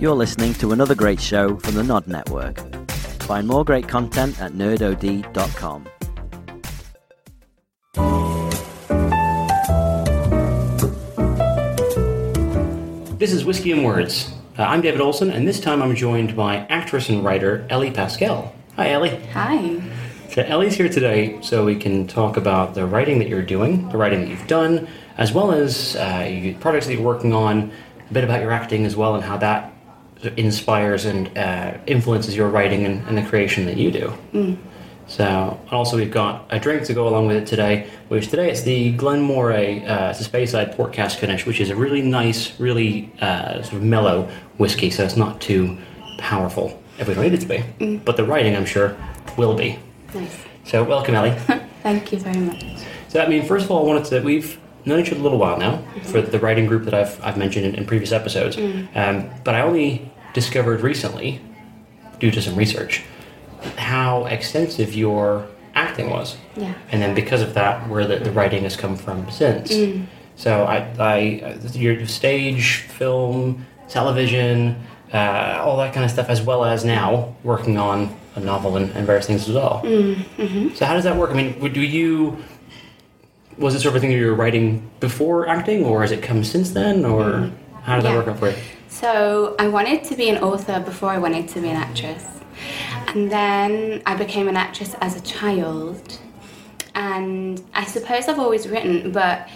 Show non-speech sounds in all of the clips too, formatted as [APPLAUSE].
You're listening to another great show from the Nod Network. Find more great content at nerdod.com. This is Whiskey and Words. Uh, I'm David Olson, and this time I'm joined by actress and writer Ellie Pascal. Hi, Ellie. Hi. So Ellie's here today so we can talk about the writing that you're doing, the writing that you've done, as well as uh, you- projects that you're working on, a bit about your acting as well, and how that inspires and uh, influences your writing and, and the creation that you do. So, also we've got a drink to go along with it today, which today it's the Glen Moray, uh, it's a Speyside Port Cask Finish, which is a really nice, really uh, sort of mellow whiskey, so it's not too powerful if we don't need it to be. But the writing, I'm sure, will be. Nice. So, welcome, Ellie. [LAUGHS] Thank you very much. So, I mean, first of all, I wanted to. We've known each other a little while now for the writing group that I've, I've mentioned in, in previous episodes. Um, but I only discovered recently, due to some research, how extensive your acting was. Yeah. And then because of that, where the, the writing has come from since. So, I, I, your stage, film, television, uh, all that kind of stuff, as well as now working on a novel and, and various things as well. So how does that work? I mean, do you was it sort of a thing that you were writing before acting, or has it come since then, or how did that work out for you? So I wanted to be an author before I wanted to be an actress. And then I became an actress as a child. And I suppose I've always written, but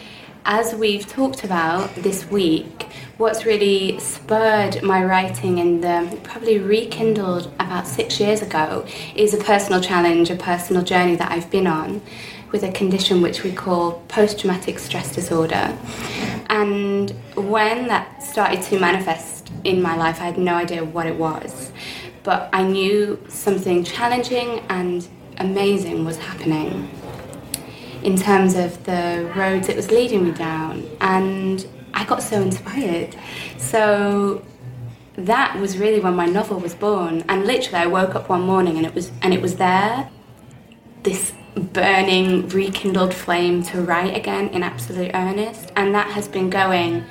as we've talked about this week, what's really spurred my writing and um, probably rekindled about six years ago is a personal challenge, a personal journey that I've been on with a condition which we call post traumatic stress disorder. And when that started to manifest in my life, I had no idea what it was. But I knew something challenging and amazing was happening in terms of the roads it was leading me down. And I got so inspired. So that was really when my novel was born. And literally, I woke up one morning and it was and it was there. This burning, rekindled flame to write again in absolute earnest, and that has been going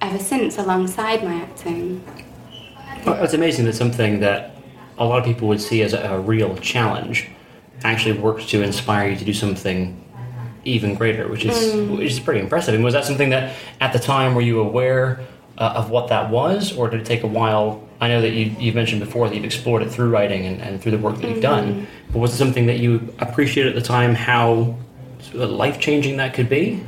ever since alongside my acting. Well, it's amazing that something that a lot of people would see as a, a real challenge actually works to inspire you to do something even greater, which is which is pretty impressive. And was that something that at the time were you aware uh, of what that was, or did it take a while? I know that you, you've mentioned before that you've explored it through writing and, and through the work that you've mm-hmm. done, but was it something that you appreciated at the time how life changing that could be?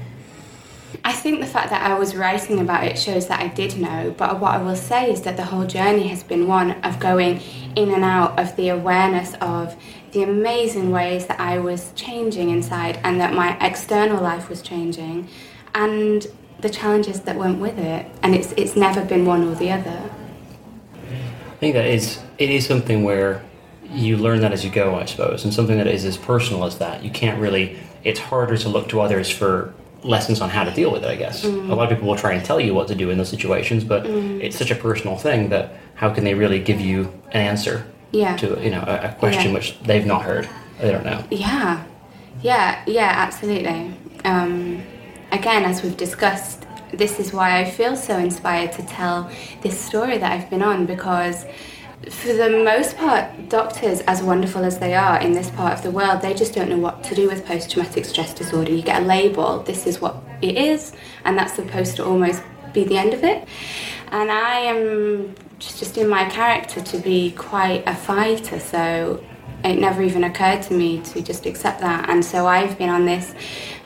I think the fact that I was writing about it shows that I did know, but what I will say is that the whole journey has been one of going in and out of the awareness of the amazing ways that I was changing inside and that my external life was changing and the challenges that went with it. And it's it's never been one or the other. I think that is it is something where you learn that as you go, I suppose, and something that is as personal as that. You can't really. It's harder to look to others for lessons on how to deal with it. I guess a lot of people will try and tell you what to do in those situations, but it's such a personal thing that how can they really give you an answer Yeah. to you know a, a question Yeah. which they've not heard? They don't know. Yeah, yeah, yeah, absolutely. Um, again, as we've discussed, this is why I feel so inspired to tell this story that I've been on because, for the most part, doctors, as wonderful as they are in this part of the world, they just don't know what to do with post traumatic stress disorder. You get a label, this is what it is, and that's supposed to almost be the end of it. And I am just in my character to be quite a fighter, so it never even occurred to me to just accept that. And so I've been on this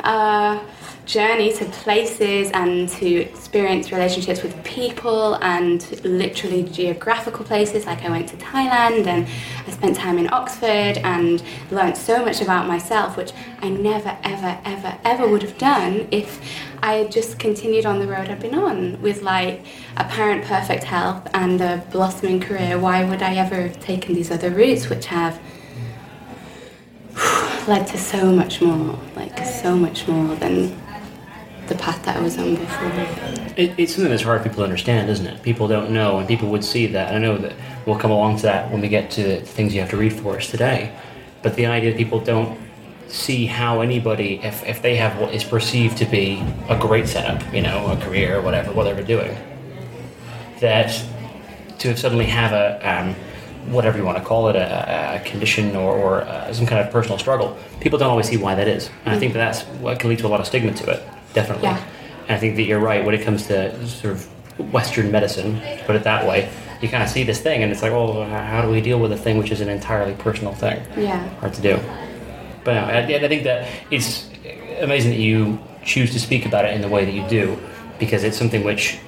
uh, journey to places and to experience relationships with people and literally geographical places. Like I went to Thailand and I spent time in Oxford and learned so much about myself, which I never, ever, ever, ever would have done if I had just continued on the road I've been on with like apparent perfect health and a blossoming career. Why would I ever have taken these other routes, which have [SIGHS] led to so much more, like so much more than the path that I was on before. It, it's something that's hard for people to understand, isn't it? People don't know, and people would see that. I know that we'll come along to that when we get to the things you have to read for us today. But the idea that people don't see how anybody, if, if they have what is perceived to be a great setup, you know, a career or whatever, whatever they're doing, that to suddenly have a um, whatever you want to call it, a, a condition or, or uh, some kind of personal struggle, people don't always see why that is. And I think that that's what can lead to a lot of stigma to it, definitely. Yeah. And I think that you're right when it comes to sort of Western medicine, to put it that way. You kind of see this thing, and it's like, well, how do we deal with a thing which is an entirely personal thing? Yeah. Hard to do. But no, I, I think that it's amazing that you choose to speak about it in the way that you do, because it's something which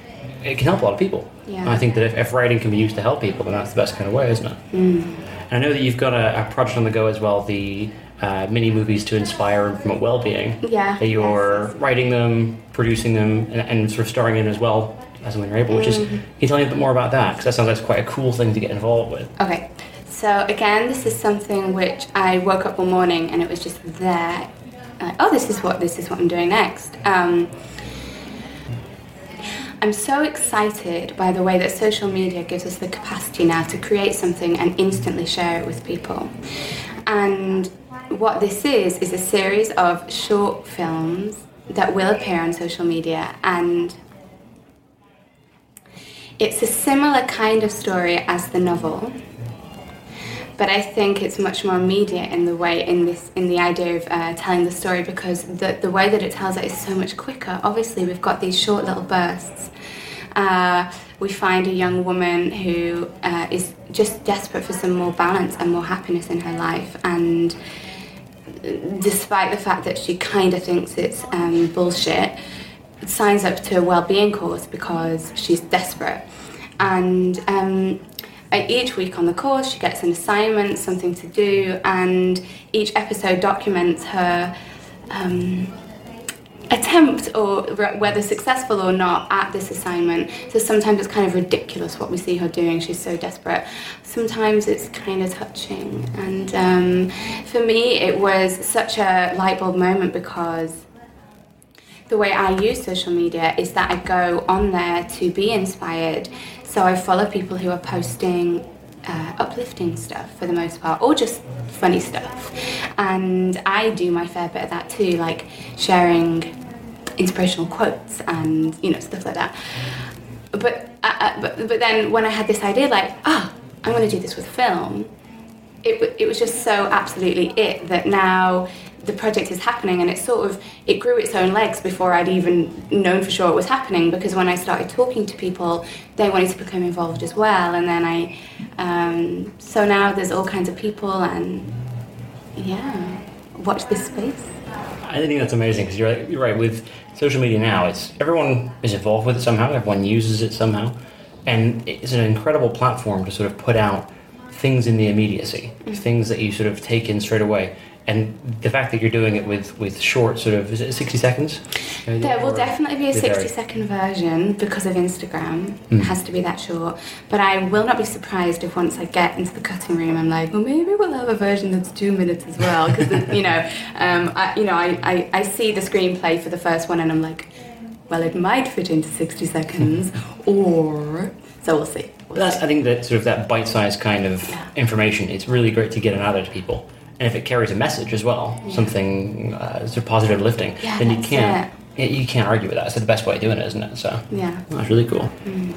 it can help a lot of people. Yeah. And I think that if, if writing can be used to help people, then that's the best kind of way, isn't it? Mm. And I know that you've got a, a project on the go as well, the uh, mini movies to inspire and promote well-being. Yeah, That you're yes, writing them, producing them, and, and sort of starring in as well as when you're able. Which is, Mm-hmm. can you tell me a bit more about that? Because that sounds like quite a cool thing to get involved with. Okay, so again, this is something which I woke up one morning and it was just there. Like, oh, this is what this is what I'm doing next. Um, I'm so excited by the way that social media gives us the capacity now to create something and instantly share it with people. And what this is is a series of short films that will appear on social media and it's a similar kind of story as the novel, but I think it's much more immediate in the way in this in the idea of uh, telling the story because the the way that it tells it is so much quicker. Obviously, we've got these short little bursts. Uh, we find a young woman who uh, is just desperate for some more balance and more happiness in her life, and despite the fact that she kind of thinks it's um, bullshit, signs up to a well-being course because she's desperate. And um, each week on the course, she gets an assignment, something to do, and each episode documents her um, attempt, or whether successful or not, at this assignment. So sometimes it's kind of ridiculous what we see her doing. She's so desperate. Sometimes it's kind of touching. And um, for me, it was such a light bulb moment because the way I use social media is that I go on there to be inspired. So I follow people who are posting uh, uplifting stuff for the most part, or just funny stuff. And I do my fair bit of that too, like sharing inspirational quotes and you know stuff like that. But uh, uh, but but then when I had this idea, like ah, I'm going to do this with film it, it was just so absolutely it that now the project is happening and it sort of it grew its own legs before I'd even known for sure it was happening because when I started talking to people they wanted to become involved as well and then I um, so now there's all kinds of people and yeah watch this space I think that's amazing because you're right, you're right. With social media now, it's everyone is involved with it somehow. Everyone uses it somehow, and it's an incredible platform to sort of put out things in the immediacy, mm. things that you sort of take in straight away. And the fact that you're doing it with with short sort of is it sixty seconds? There will definitely be a They vary. 60 second version because of Instagram. Hmm. It has to be that short. But I will not be surprised if once I get into the cutting room, I'm like, well, maybe we'll have a version that's two minutes as well. Because, [LAUGHS] you know, um, I, you know I, I, I see the screenplay for the first one and I'm like, well, it might fit into 60 seconds. [LAUGHS] or, so we'll see. But that's, I think that sort of that bite-sized kind of Yeah. information. It's really great to get it out there to people, and if it carries a message as well, something uh, sort of positive, lifting, Yeah, then you can't y- you can't argue with that. It's the best way of doing it, isn't it? So Yeah. that's really cool. Mm.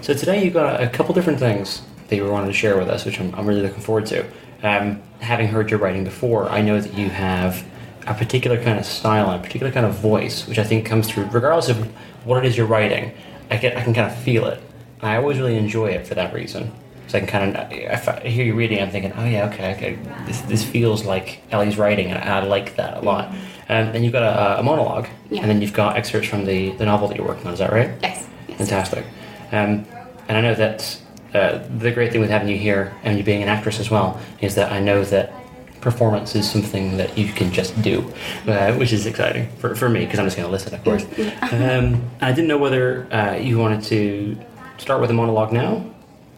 So today you've got a, couple different things that you wanted to share with us, which I'm, I'm really looking forward to. Um, having heard your writing before, I know that you have a particular kind of style and a particular kind of voice, which I think comes through regardless of what it is you're writing. I can I can kind of feel it. I always really enjoy it for that reason. So I can kind of, if I hear you reading, I'm thinking, oh yeah, okay, okay, this, this feels like Ellie's writing, and I like that a lot. And then you've got a, a monologue, Yeah. and then you've got excerpts from the, the novel that you're working on. Is that right? Yes. yes. Fantastic. Um, and I know that uh, the great thing with having you here and you being an actress as well is that I know that performance is something that you can just do, uh, which is exciting for, for me because I'm just going to listen, of course. [LAUGHS] um, I didn't know whether uh, you wanted to start with a monologue now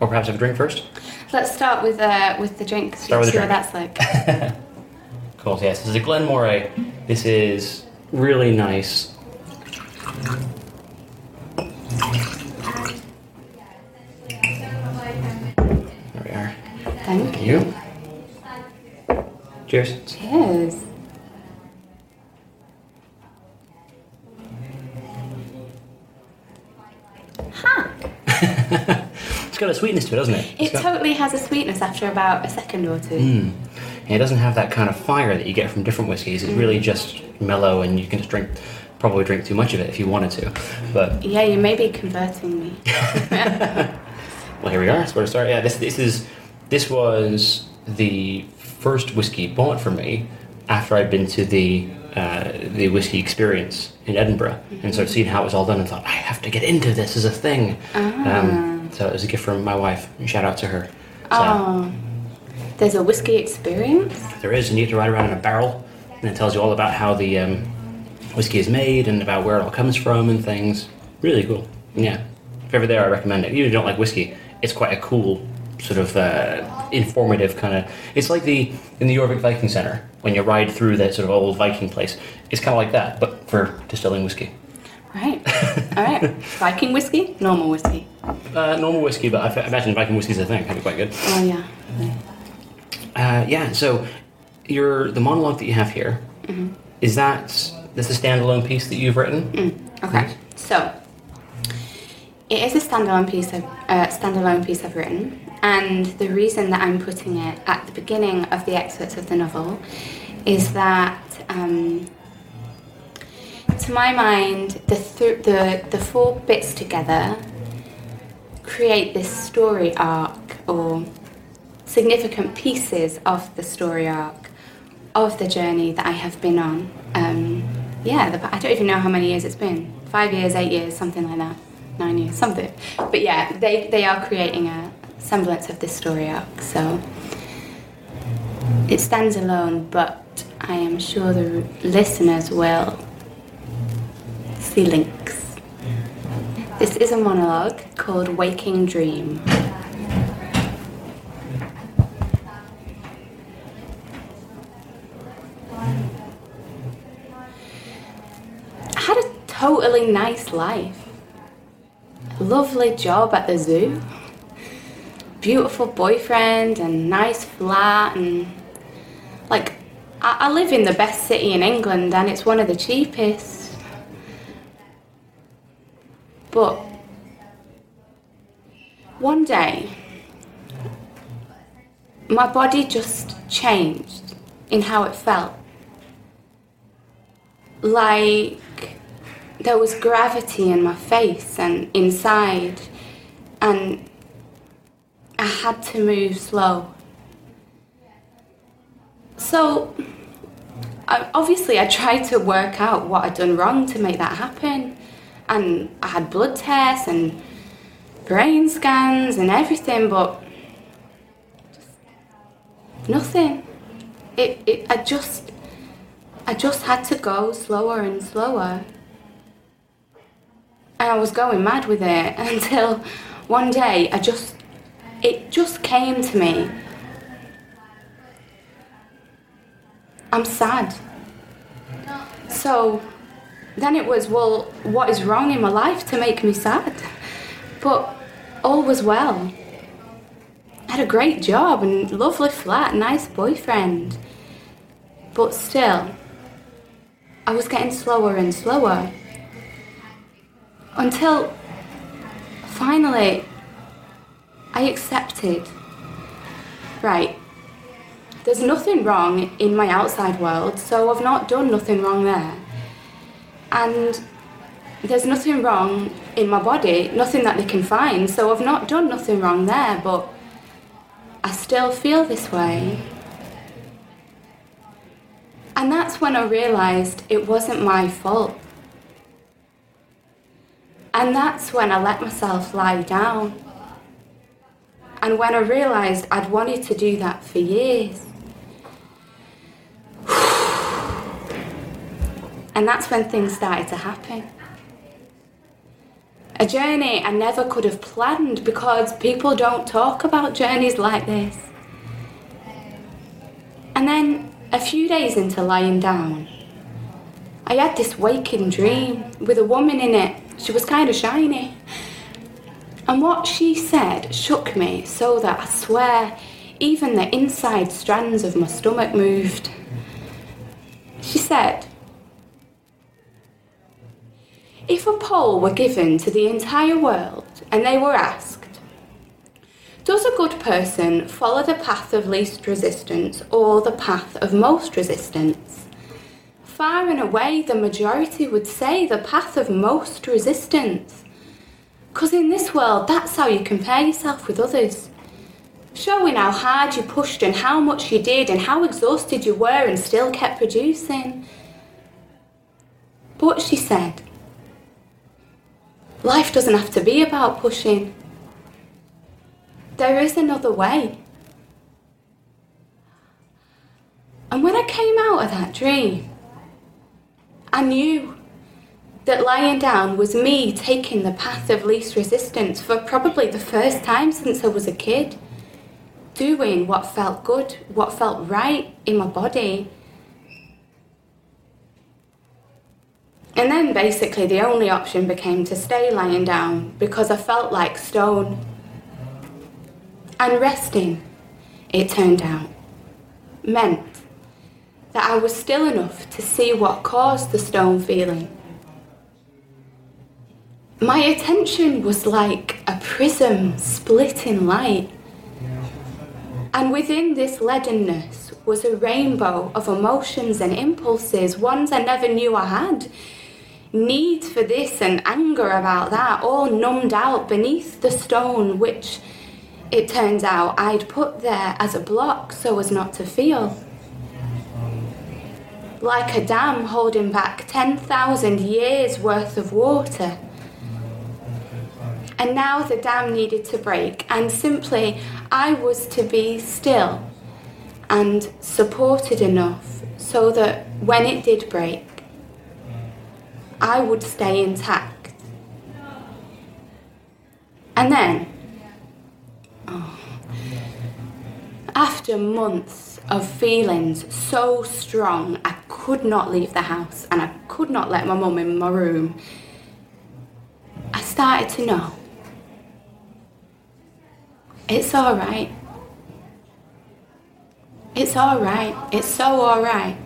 or perhaps have a drink first. Let's start with, uh, with the drink. Start with see the what that's like. [LAUGHS] Cool. So yes, this is a Glen Moray. This is really nice. There we are. Thank Thank you. Cheers. Cheers. Huh. [LAUGHS] It's got a sweetness to it, doesn't it? It It's got- totally has a sweetness after about a second or two. Mm. And it doesn't have that kind of fire that you get from different whiskies. It's really just mellow, and you can just drink, probably drink too much of it if you wanted to. But Yeah, you may be converting me. [LAUGHS] well, here we are. That's where to start. Yeah, this this is this was the first whiskey bought for me after I'd been to the uh, the whiskey experience in Edinburgh, and so I'd seen how it was all done, and thought I have to get into this as a thing. Um, so it was a gift from my wife. Shout out to her. So, Oh, there's a whiskey experience. There is, and you get to ride around in a barrel, and it tells you all about how the um, whiskey is made and about where it all comes from and things. Really cool. Yeah. If you're ever there, I recommend it. Even if you don't like whiskey, it's quite a cool, sort of uh, informative kind of. It's like the in the Jorvik Viking Center when you ride through that sort of old Viking place. It's kind of like that, but for distilling whiskey. Right. All right. Viking whiskey, normal whiskey. Uh, normal whiskey, but I f- imagine Viking whiskey's a thing. That'd be quite good. Oh yeah. Uh, yeah. So, your the monologue that you have here is that this a standalone piece that you've written? Okay. So it is a standalone piece of uh, standalone piece I've written, and the reason that I'm putting it at the beginning of the excerpts of the novel is that. Um, to my mind, the, th- the the four bits together create this story arc or significant pieces of the story arc of the journey that I have been on. Um, yeah, the, I don't even know how many years it's been. Five years, eight years, something like that. Nine years, something. But yeah, they, they are creating a semblance of this story arc. So it stands alone, but I am sure the listeners will links. This is a monologue called Waking Dream. I had a totally nice life. Lovely job at the zoo. Beautiful boyfriend and nice flat and like I live in the best city in England and it's one of the cheapest. But one day my body just changed in how it felt like there was gravity in my face and inside, and I had to move slow. So, obviously, I tried to work out what I'd done wrong to make that happen, and I had blood tests and brain scans and everything, but nothing. It, it, I just I just had to go slower and slower. And I was going mad with it [LAUGHS] until one day I just, it just came to me. I'm sad. So then it was, well, what is wrong in my life to make me sad? But all was well. I had a great job and lovely flat, nice boyfriend. But still, I was getting slower and slower until finally I accepted right, there's nothing wrong in my outside world, so I've not done nothing wrong there. And there's nothing wrong in my body, nothing that they can find, so I've not done nothing wrong there, but I still feel this way. And that's when I realised it wasn't my fault. And that's when I let myself lie down. And when I realised I'd wanted to do that for years. And that's when things started to happen. A journey I never could have planned because people don't talk about journeys like this. And then a few days into lying down, I had this waking dream with a woman in it. She was kind of shiny. And what she said shook me so that I swear even the inside strands of my stomach moved. She said, If a poll were given to the entire world and they were asked, Does a good person follow the path of least resistance or the path of most resistance? Far and away, the majority would say the path of most resistance. Because in this world, that's how you compare yourself with others. Showing how hard you pushed and how much you did and how exhausted you were and still kept producing. But she said, life doesn't have to be about pushing. There is another way. And when I came out of that dream, I knew that lying down was me taking the path of least resistance for probably the first time since I was a kid. Doing what felt good, what felt right in my body. And then basically the only option became to stay lying down because I felt like stone. And resting, it turned out, meant that I was still enough to see what caused the stone feeling. My attention was like a prism split in light. And within this leadenness was a rainbow of emotions and impulses, ones I never knew I had. Need for this and anger about that, all numbed out beneath the stone, which it turns out I'd put there as a block so as not to feel. Like a dam holding back 10,000 years worth of water. And now the dam needed to break, and simply I was to be still and supported enough so that when it did break, I would stay intact. And then, oh, after months of feelings so strong, I could not leave the house and I could not let my mum in my room, I started to know it's all right. It's all right. It's so all right.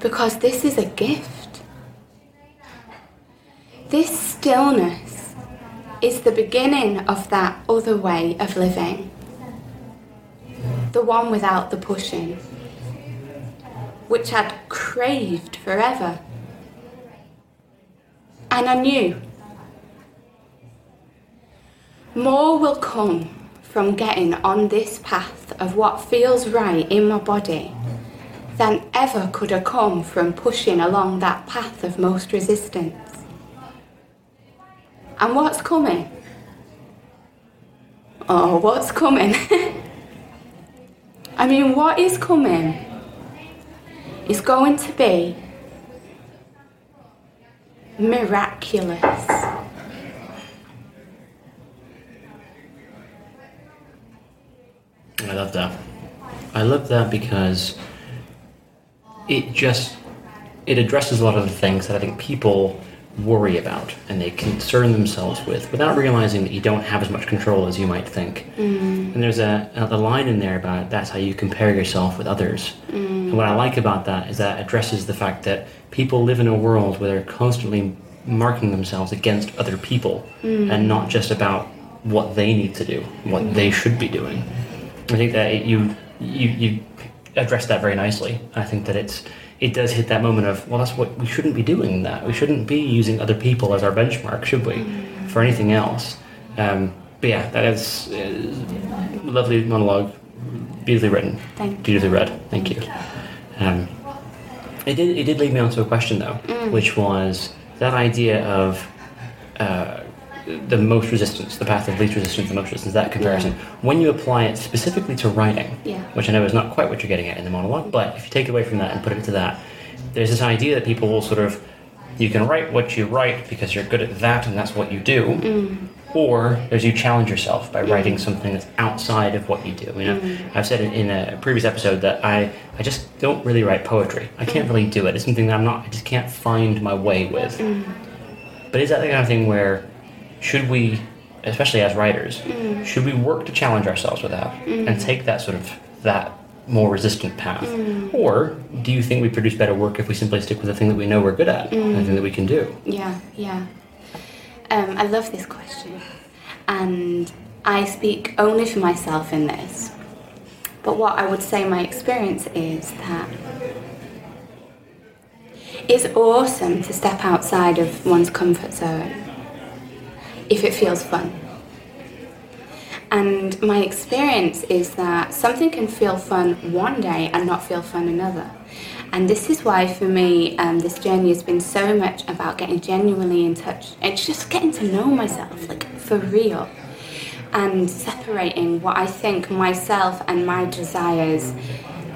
Because this is a gift. This stillness is the beginning of that other way of living. The one without the pushing, which I'd craved forever. And I knew more will come from getting on this path of what feels right in my body than ever could have come from pushing along that path of most resistance. And what's coming? Oh, what's coming? [LAUGHS] I mean, what is coming is going to be miraculous. I love that. I love that because it just it addresses a lot of the things that I think people worry about and they concern themselves with without realizing that you don't have as much control as you might think. Mm. And there's a, a line in there about that's how you compare yourself with others. Mm. And what I like about that is that addresses the fact that people live in a world where they're constantly marking themselves against other people Mm. and not just about what they need to do, what they should be doing. I think that it, you you you address that very nicely. I think that it's it does hit that moment of well, that's what we shouldn't be doing. That we shouldn't be using other people as our benchmark, should we, for anything else? Um, but yeah, that is uh, lovely monologue, beautifully written, Thank you. beautifully read. Thank you. Um, it did it did lead me onto a question though, which was that idea of. Uh, the most resistance, the path of least resistance, the most resistance, that comparison. When you apply it specifically to writing, Yeah. which I know is not quite what you're getting at in the monologue, but if you take it away from that and put it into that, there's this idea that people will sort of, you can write what you write because you're good at that and that's what you do, mm. or there's you challenge yourself by writing something that's outside of what you do. You know, mm. I've said in, in a previous episode that I, I just don't really write poetry. I can't really do it. It's something that I'm not, I just can't find my way with. Mm. But is that the kind of thing where should we, especially as writers, mm. should we work to challenge ourselves with that mm. and take that sort of that more resistant path, mm. or do you think we produce better work if we simply stick with the thing that we know we're good at and the thing that we can do? Yeah, yeah. Um, I love this question. And I speak only for myself in this. But what I would say my experience is that it's awesome to step outside of one's comfort zone if it feels fun. And my experience is that something can feel fun one day and not feel fun another. And this is why, for me, um, this journey has been so much about getting genuinely in touch. It's just getting to know myself, like for real, and separating what I think myself and my desires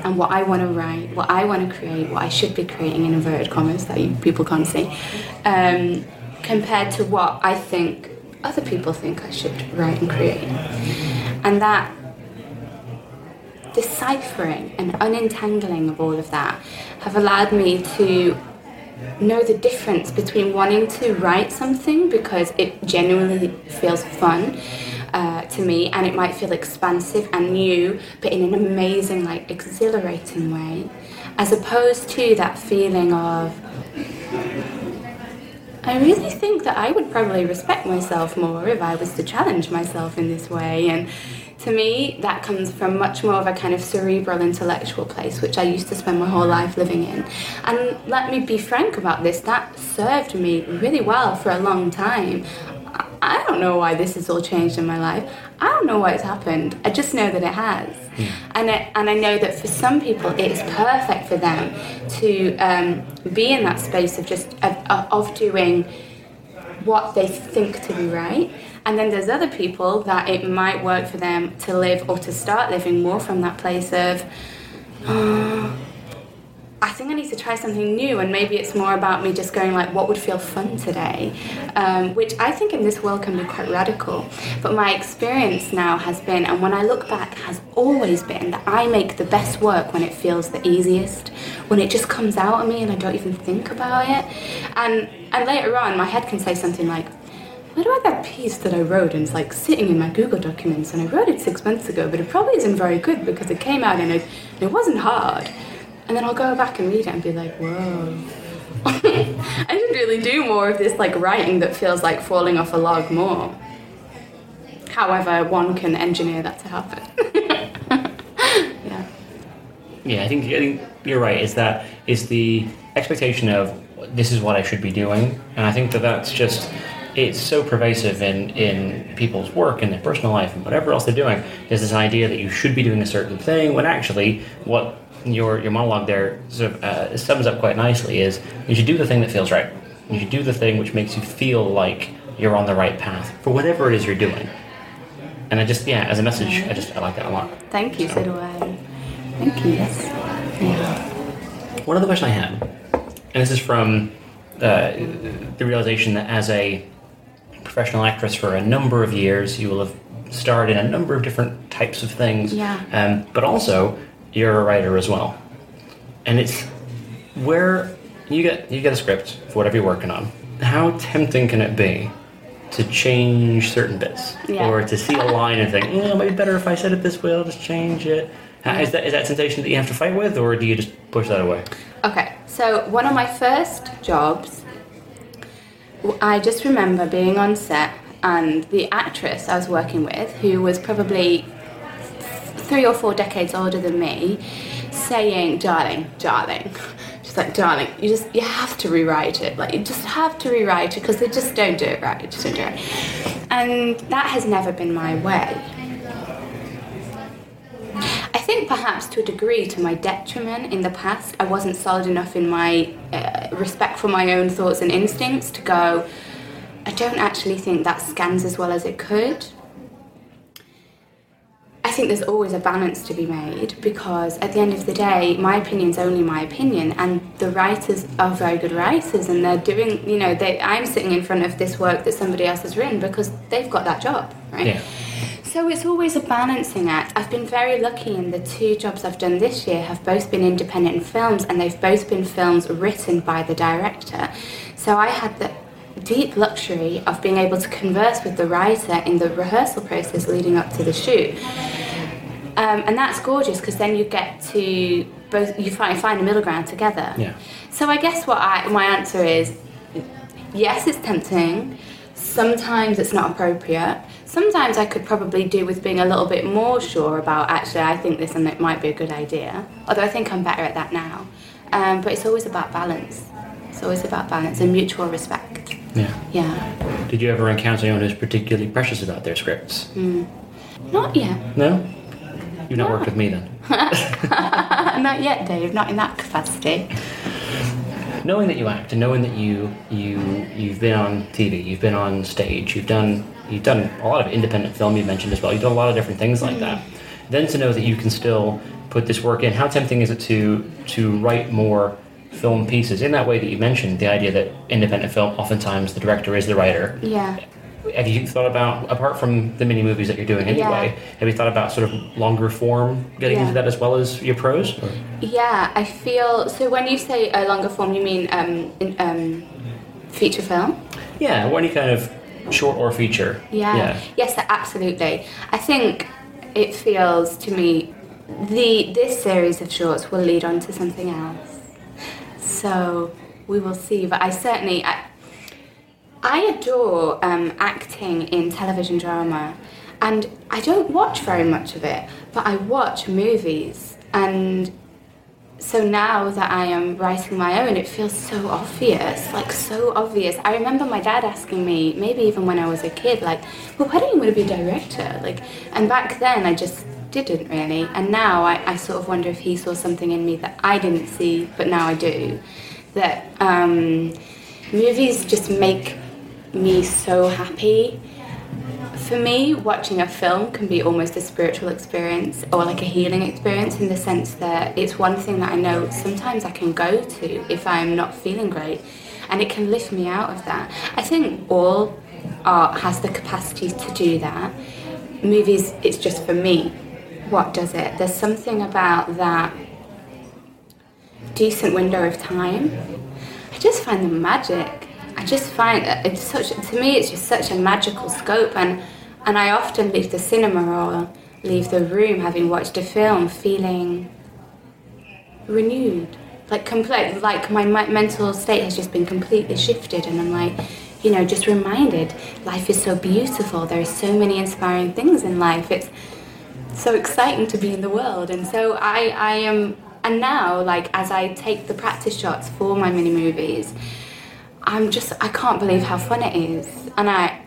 and what I want to write, what I want to create, what I should be creating in inverted commas that you, people can't see, um, compared to what I think other people think I should write and create. And that deciphering and unentangling of all of that have allowed me to know the difference between wanting to write something because it genuinely feels fun uh, to me and it might feel expansive and new but in an amazing like exhilarating way as opposed to that feeling of I really think that I would probably respect myself more if I was to challenge myself in this way. And to me, that comes from much more of a kind of cerebral intellectual place, which I used to spend my whole life living in. And let me be frank about this, that served me really well for a long time. I don't know why this has all changed in my life. I don't know why it's happened. I just know that it has. Mm. And, it, and I know that for some people, it is perfect for them to um, be in that space of just of, of doing what they think to be right. And then there's other people that it might work for them to live or to start living more from that place of, oh, I think I need to try something new, and maybe it's more about me just going like, what would feel fun today, um, which I think in this world can be quite radical. But my experience now has been, and when I look back, has always been that I make the best work when it feels the easiest, when it just comes out of me and I don't even think about it. And and later on, my head can say something like, what about that piece that I wrote and it's like sitting in my Google documents and I wrote it six months ago, but it probably isn't very good because it came out and it, it wasn't hard. And then I'll go back and read it and be like, whoa. [LAUGHS] I should really do more of this like writing that feels like falling off a log more. However, one can engineer that to happen. [LAUGHS] yeah. Yeah, I think, I think you're right. Is that is the expectation of this is what I should be doing, and I think that that's just it's so pervasive in in people's work and their personal life and whatever else they're doing. Is this idea that you should be doing a certain thing when actually what your your monologue there sort of uh, sums up quite nicely is you should do the thing that feels right. You should do the thing which makes you feel like you're on the right path for whatever it is you're doing. And I just yeah, as a message, I just I like that a lot. Thank you, so, so do I. Thank you. Yes. Yeah. One other question I had, and this is from uh, the realization that as a professional actress for a number of years, you will have starred in a number of different types of things. Yeah. Um, but also, you're a writer as well, and it's where you get you get a script for whatever you're working on. How tempting can it be to change certain bits, yeah. or to see a line and think, mm, "Yeah, maybe better if I said it this way. I'll just change it." Is that is that sensation that you have to fight with, or do you just push that away? Okay, so one of my first jobs, I just remember being on set and the actress I was working with, who was probably three or four decades older than me saying, darling, darling. She's like, darling, you just, you have to rewrite it. Like, you just have to rewrite it because they just don't do it right. They just don't do it. And that has never been my way. I think perhaps to a degree, to my detriment in the past, I wasn't solid enough in my uh, respect for my own thoughts and instincts to go, I don't actually think that scans as well as it could. I think there's always a balance to be made because at the end of the day, my opinion is only my opinion, and the writers are very good writers, and they're doing, you know, they, I'm sitting in front of this work that somebody else has written because they've got that job, right? Yeah. So it's always a balancing act. I've been very lucky in the two jobs I've done this year have both been independent films, and they've both been films written by the director. So I had the deep luxury of being able to converse with the writer in the rehearsal process leading up to the shoot. Um, and that's gorgeous because then you get to both you find find a middle ground together. Yeah. So I guess what I my answer is yes, it's tempting. sometimes it's not appropriate. Sometimes I could probably do with being a little bit more sure about actually I think this and it might be a good idea. Although I think I'm better at that now. Um, but it's always about balance. It's always about balance and mutual respect. Yeah. Yeah. Did you ever encounter anyone who's particularly precious about their scripts? Hmm. Not yet. No? You've not worked with me then. [LAUGHS] not yet, Dave. Not in that capacity. knowing that you act and knowing that you you you've been on TV, you've been on stage, you've done you've done a lot of independent film you mentioned as well. You've done a lot of different things like hmm. that. Then to know that you can still put this work in, how tempting is it to to write more film pieces in that way that you mentioned? The idea that independent film, oftentimes the director is the writer. Yeah. Have you thought about apart from the mini movies that you're doing anyway? Yeah. Have you thought about sort of longer form getting Yeah. into that as well as your prose? Or- Yeah, I feel so. When you say a longer form, you mean um, in, um, feature film? Yeah, or any kind of short or feature. Yeah. Yes, absolutely. I think it feels to me the this series of shorts will lead on to something else. So we will see. But I certainly I, I adore um, acting in television drama, and I don't watch very much of it, but I watch movies and so now that I am writing my own, it feels so obvious, like so obvious. I remember my dad asking me, maybe even when I was a kid, like, well, why don't you want to be a director? Like, and back then I just didn't really. And now I, I sort of wonder if he saw something in me that I didn't see, but now I do. That um, movies just make me so happy for me, watching a film can be almost a spiritual experience or like a healing experience in the sense that it's one thing that I know sometimes I can go to if I'm not feeling great and it can lift me out of that. I think all art has the capacity to do that. Movies, it's just for me. What does it? There's something about that decent window of time. I just find the magic. I just find it's such to me it's just such a magical scope and and I often leave the cinema or leave the room having watched a film feeling renewed like complete like my mi- mental state has just been completely shifted and I'm like you know just reminded life is so beautiful there are so many inspiring things in life it's so exciting to be in the world and so I I am and now like as I take the practice shots for my mini movies I'm just I can't believe how fun it is, and I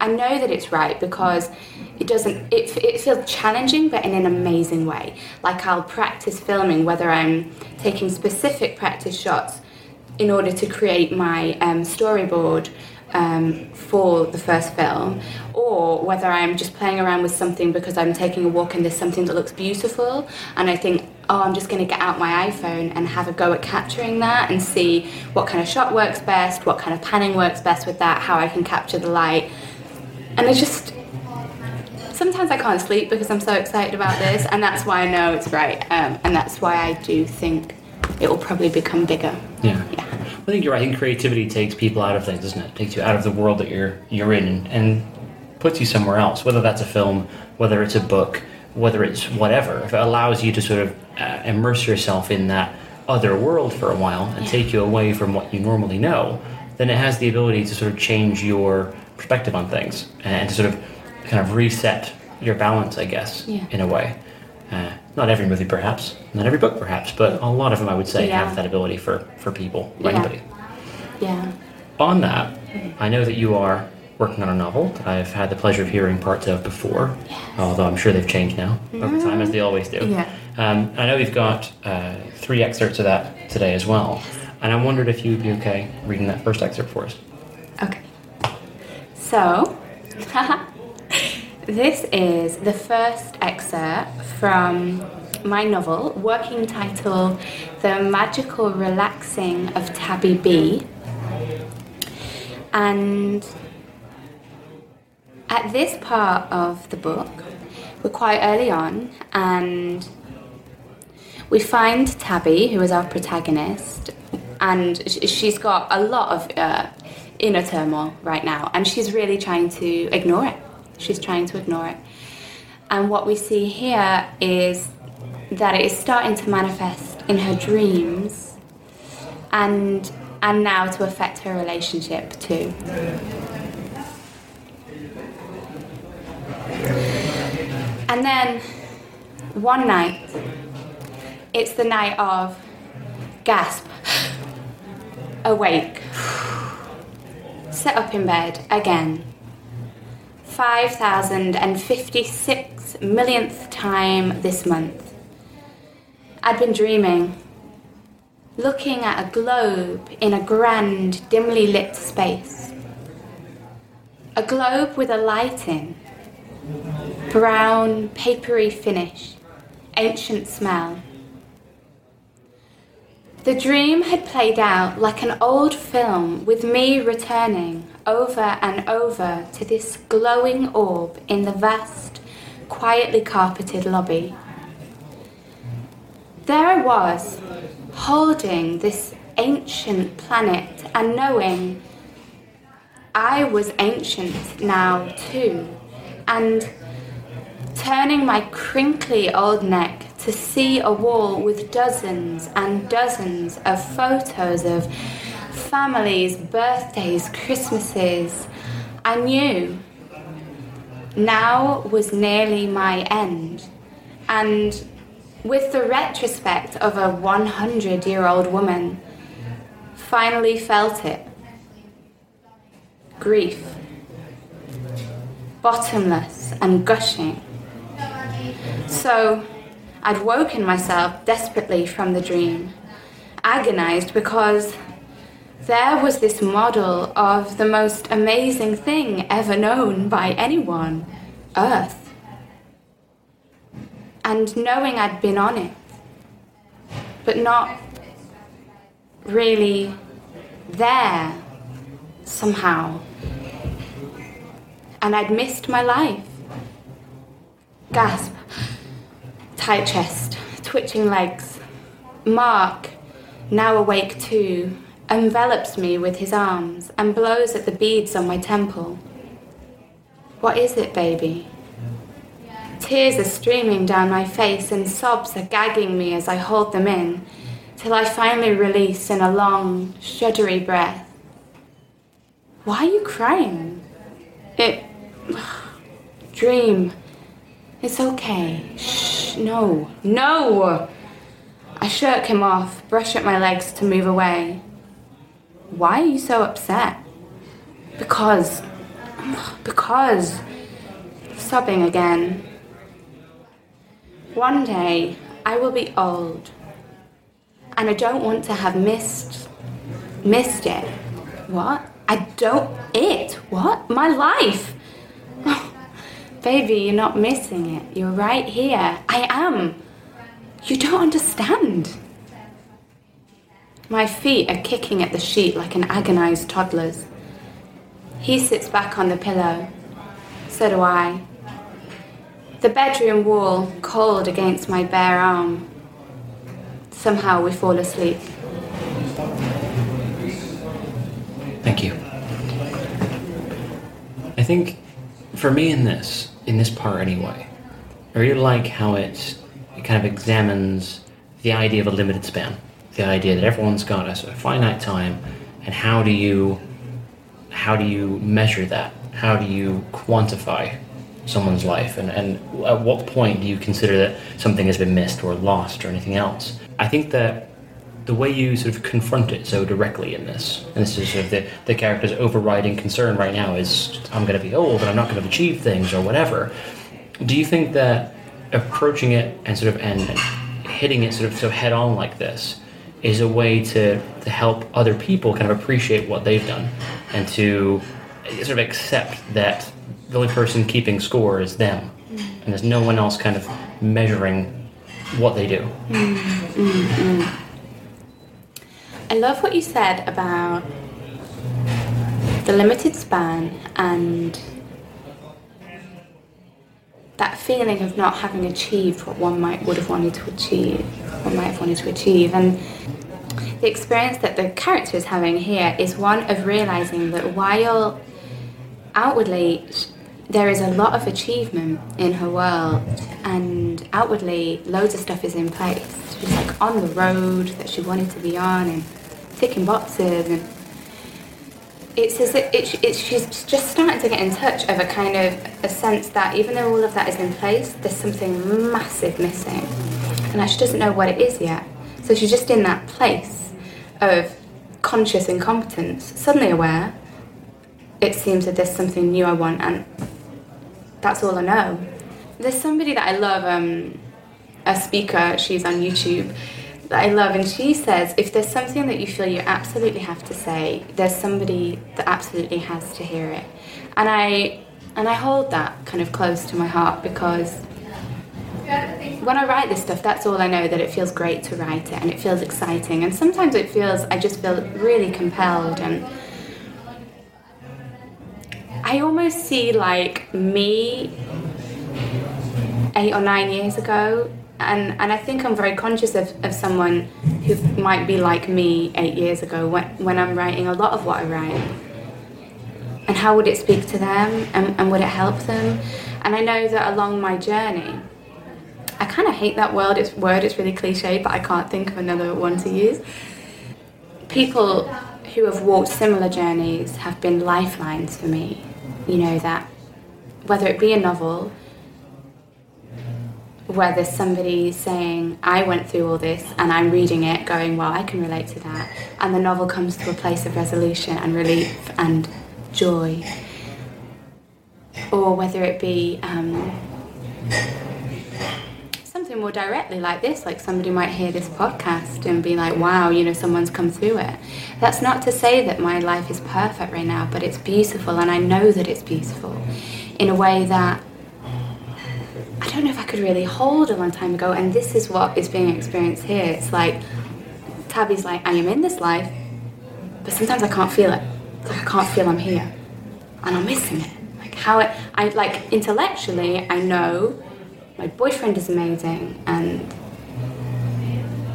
I know that it's right because it doesn't it it feels challenging but in an amazing way. Like I'll practice filming whether I'm taking specific practice shots in order to create my um, storyboard um, for the first film, or whether I'm just playing around with something because I'm taking a walk and there's something that looks beautiful, and I think, oh, I'm just going to get out my iPhone and have a go at capturing that and see what kind of shot works best, what kind of panning works best with that, how I can capture the light, and it's just. Sometimes I can't sleep because I'm so excited about this, and that's why I know it's right, um, and that's why I do think it will probably become bigger. Yeah. Yeah. I think you're right. I think creativity takes people out of things, doesn't it? takes you out of the world that you're you're in and, and puts you somewhere else. Whether that's a film, whether it's a book, whether it's whatever. If it allows you to sort of uh, immerse yourself in that other world for a while and take you away from what you normally know, then it has the ability to sort of change your perspective on things and to sort of kind of reset your balance, I guess, Yeah. in a way. Uh, not every movie, perhaps, not every book, perhaps, but a lot of them, I would say, Yeah. have that ability for, for people, or Yeah. anybody. Yeah. On that, I know that you are working on a novel that I've had the pleasure of hearing parts of before, although I'm sure they've changed now over time, as they always do. Yeah. Um, I know we've got uh, three excerpts of that today as well, and I wondered if you'd be okay reading that first excerpt for us. Okay. So, [LAUGHS] this is the first excerpt from my novel, working title The Magical Relaxing of Tabby B. And at this part of the book, we're quite early on, and we find Tabby, who is our protagonist, and she's got a lot of uh, inner turmoil right now, and she's really trying to ignore it. She's trying to ignore it. And what we see here is that it is starting to manifest in her dreams and and now to affect her relationship too. And then one night, it's the night of gasp, [LAUGHS] awake, [SIGHS] set up in bed again, 5,056 millionth time this month. I'd been dreaming, looking at a globe in a grand, dimly lit space. A globe with a light in, brown, papery finish, ancient smell. The dream had played out like an old film with me returning over and over to this glowing orb in the vast, quietly carpeted lobby. There I was, holding this ancient planet and knowing I was ancient now too, and turning my crinkly old neck to see a wall with dozens and dozens of photos of families, birthdays, Christmases, I knew now was nearly my end. And with the retrospect of a 100 year old woman, finally felt it. Grief, bottomless and gushing. So I'd woken myself desperately from the dream, agonized because there was this model of the most amazing thing ever known by anyone Earth. And knowing I'd been on it, but not really there somehow. And I'd missed my life. Gasp, tight chest, twitching legs. Mark, now awake too, envelops me with his arms and blows at the beads on my temple. What is it, baby? Tears are streaming down my face and sobs are gagging me as I hold them in, till I finally release in a long, shuddery breath. Why are you crying? It. [SIGHS] Dream. It's okay. Shh, no. No! I shirk him off, brush at my legs to move away. Why are you so upset? Because. Because. Sobbing again. One day, I will be old. And I don't want to have missed. missed it. What? I don't. It? What? My life! [LAUGHS] Baby, you're not missing it. You're right here. I am. You don't understand. My feet are kicking at the sheet like an agonized toddler's. He sits back on the pillow. So do I. The bedroom wall cold against my bare arm. Somehow we fall asleep. Thank you. I think for me in this, in this part anyway, I really like how it, it kind of examines the idea of a limited span the idea that everyone's got a, of finite time, and how do you how do you measure that? How do you quantify someone's life, and, and at what point do you consider that something has been missed or lost or anything else? I think that the way you sort of confront it so directly in this, and this is sort of the, the character's overriding concern right now is I'm going to be old and I'm not going to achieve things or whatever. Do you think that approaching it and sort of and hitting it sort of so head on like this is a way to, to help other people kind of appreciate what they've done and to sort of accept that the only person keeping score is them. Mm. And there's no one else kind of measuring what they do. Mm, mm, I love what you said about the limited span and feeling of not having achieved what one might would have wanted to achieve, one might have wanted to achieve, and the experience that the character is having here is one of realizing that while outwardly there is a lot of achievement in her world, and outwardly loads of stuff is in place. She's like on the road that she wanted to be on, and ticking boxes, and it's as if it, it, she's just starting to get in touch of a kind of a sense that even though all of that is in place, there's something massive missing, and she doesn't know what it is yet. So she's just in that place of conscious incompetence, suddenly aware. It seems that there's something new I want, and that's all I know. There's somebody that I love, um, a speaker. She's on YouTube that I love, and she says if there's something that you feel you absolutely have to say, there's somebody that absolutely has to hear it. And I and I hold that kind of close to my heart because when I write this stuff, that's all I know that it feels great to write it and it feels exciting. And sometimes it feels I just feel really compelled and I almost see like me eight or nine years ago and and I think I'm very conscious of, of someone who might be like me eight years ago when, when I'm writing a lot of what I write. And how would it speak to them and, and would it help them? And I know that along my journey, I kind of hate that word, it's, word, it's really cliche, but I can't think of another one to use. People who have walked similar journeys have been lifelines for me. You know, that whether it be a novel, where there's somebody saying, I went through all this and I'm reading it going, well, I can relate to that. And the novel comes to a place of resolution and relief and joy. Or whether it be um, something more directly like this, like somebody might hear this podcast and be like, wow, you know, someone's come through it. That's not to say that my life is perfect right now, but it's beautiful and I know that it's beautiful in a way that I don't know if I could really hold a long time ago, and this is what is being experienced here. It's like Tabby's like, I am in this life, but sometimes I can't feel it. It's like I can't feel I'm here, and I'm missing it. Like how it, I like intellectually, I know my boyfriend is amazing, and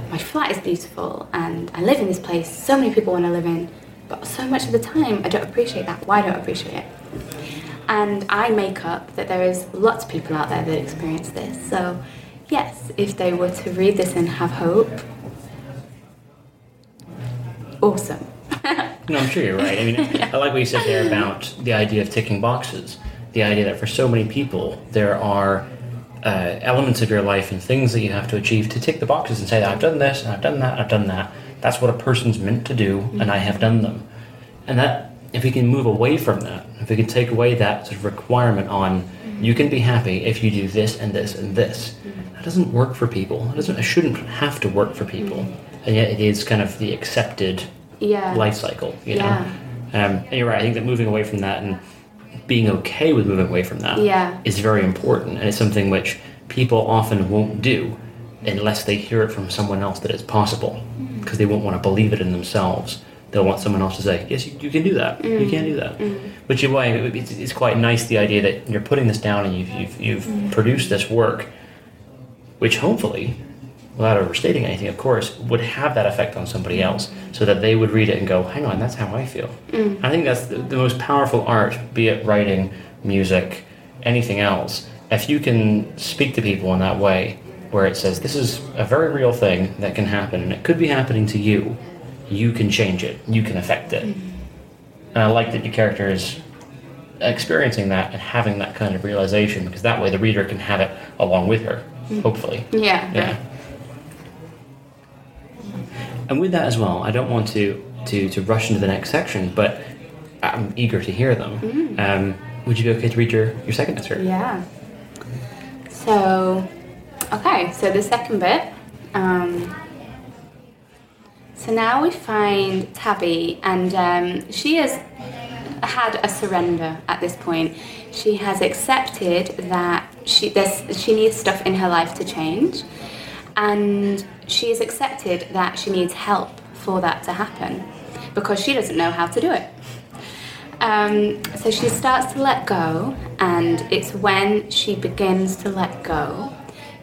my flat is beautiful, and I live in this place. So many people want to live in, but so much of the time I don't appreciate that. Why don't I appreciate it? And I make up that there is lots of people out there that experience this. So, yes, if they were to read this and have hope, awesome. [LAUGHS] no, I'm sure you're right. I mean, [LAUGHS] yeah. I like what you said there about the idea of ticking boxes. The idea that for so many people, there are uh, elements of your life and things that you have to achieve to tick the boxes and say, I've done this, and I've done that, I've done that. That's what a person's meant to do, and I have done them. And that if we can move away from that, if we can take away that sort of requirement on mm-hmm. you can be happy if you do this and this and this, mm-hmm. that doesn't work for people. It doesn't. It shouldn't have to work for people, mm-hmm. and yet it is kind of the accepted yeah. life cycle. You know, yeah. um, and you're right. I think that moving away from that and being okay with moving away from that yeah. is very important, and it's something which people often won't do unless they hear it from someone else that it's possible because they won't want to believe it in themselves they'll want someone else to say, yes, you, you can do that. Mm. You can do that. Mm. Which is why it's, it's, quite nice the idea that you're putting this down and you've, you've, you've mm. produced this work, which hopefully, without overstating anything, of course, would have that effect on somebody mm. else so that they would read it and go, hang on, that's how I feel. Mm. I think that's the, the most powerful art, be it writing, music, anything else. If you can speak to people in that way, where it says, this is a very real thing that can happen, and it could be happening to you you can change it, you can affect it. Mm-hmm. And I like that your character is experiencing that and having that kind of realization because that way the reader can have it along with her, mm-hmm. hopefully. Yeah. Yeah. And with that as well, I don't want to, to, to rush into the next section, but I'm eager to hear them. Mm-hmm. Um, would you be okay to read your, your second excerpt? Yeah. So, okay, so the second bit. Um, so now we find Tabby, and um, she has had a surrender at this point. She has accepted that she she needs stuff in her life to change, and she has accepted that she needs help for that to happen because she doesn't know how to do it. Um, so she starts to let go, and it's when she begins to let go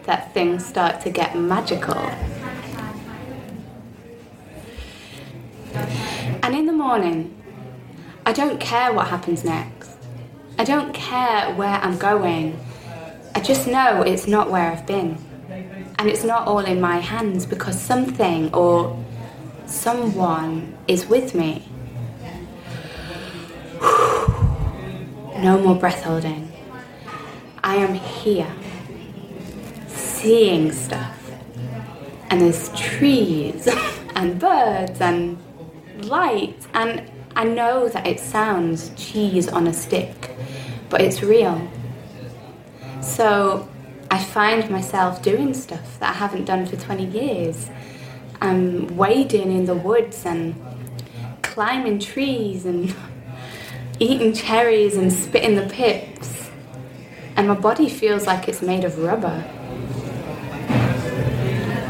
that things start to get magical. And in the morning, I don't care what happens next. I don't care where I'm going. I just know it's not where I've been. And it's not all in my hands because something or someone is with me. [SIGHS] No more breath holding. I am here, seeing stuff. And there's trees [LAUGHS] and birds and light, and I know that it sounds cheese on a stick, but it's real. So I find myself doing stuff that I haven't done for 20 years. I'm wading in the woods and climbing trees and [LAUGHS] eating cherries and spitting the pips. And my body feels like it's made of rubber.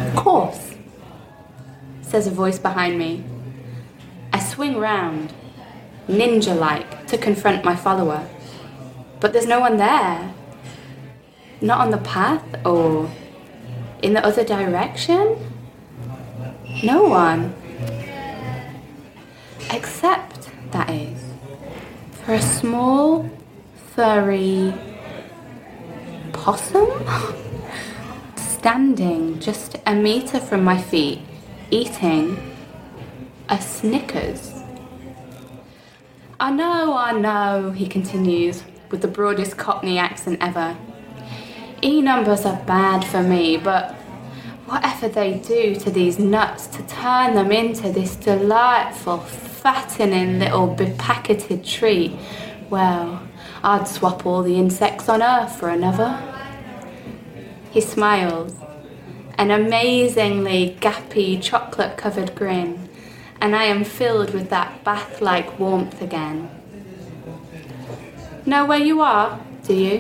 Of course, says a voice behind me. Swing round, ninja like, to confront my follower. But there's no one there. Not on the path or in the other direction. No one. Except, that is, for a small, furry possum [LAUGHS] standing just a metre from my feet, eating a Snickers. I know, I know, he continues with the broadest Cockney accent ever. E numbers are bad for me, but whatever they do to these nuts to turn them into this delightful, fattening little bepacketed treat, well, I'd swap all the insects on earth for another. He smiles, an amazingly gappy, chocolate covered grin, and I am filled with that bath like warmth again. Know where you are, do you?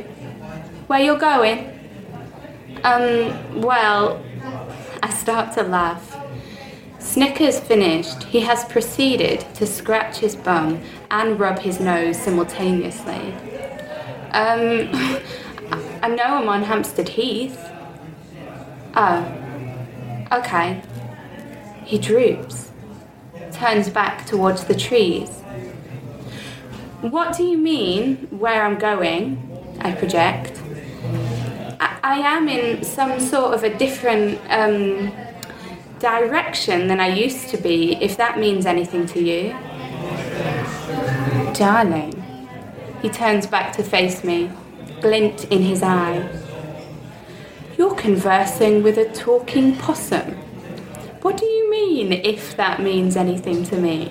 Where you're going? Um, well, I start to laugh. Snickers finished, he has proceeded to scratch his bum and rub his nose simultaneously. Um, [LAUGHS] I know I'm on Hampstead Heath. Oh, okay. He droops, turns back towards the trees. What do you mean, where I'm going? I project. I, I am in some sort of a different um, direction than I used to be, if that means anything to you. Darling. He turns back to face me, glint in his eye. You're conversing with a talking possum. What do you mean, if that means anything to me?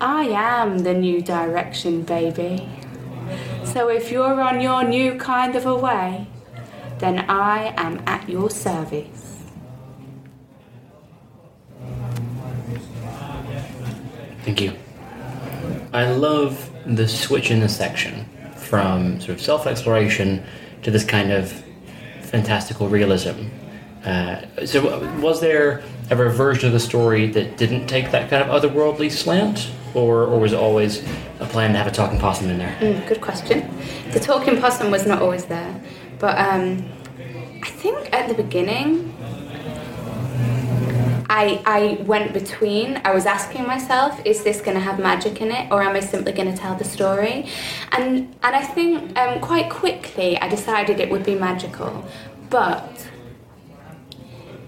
I am the new direction, baby. So if you're on your new kind of a way, then I am at your service. Thank you. I love the switch in the section from sort of self exploration to this kind of fantastical realism. Uh, so, was there ever a version of the story that didn't take that kind of otherworldly slant, or, or was it always a plan to have a talking possum in there? Mm, good question. The talking possum was not always there, but um, I think at the beginning, I, I went between. I was asking myself, is this going to have magic in it, or am I simply going to tell the story? And and I think um, quite quickly I decided it would be magical, but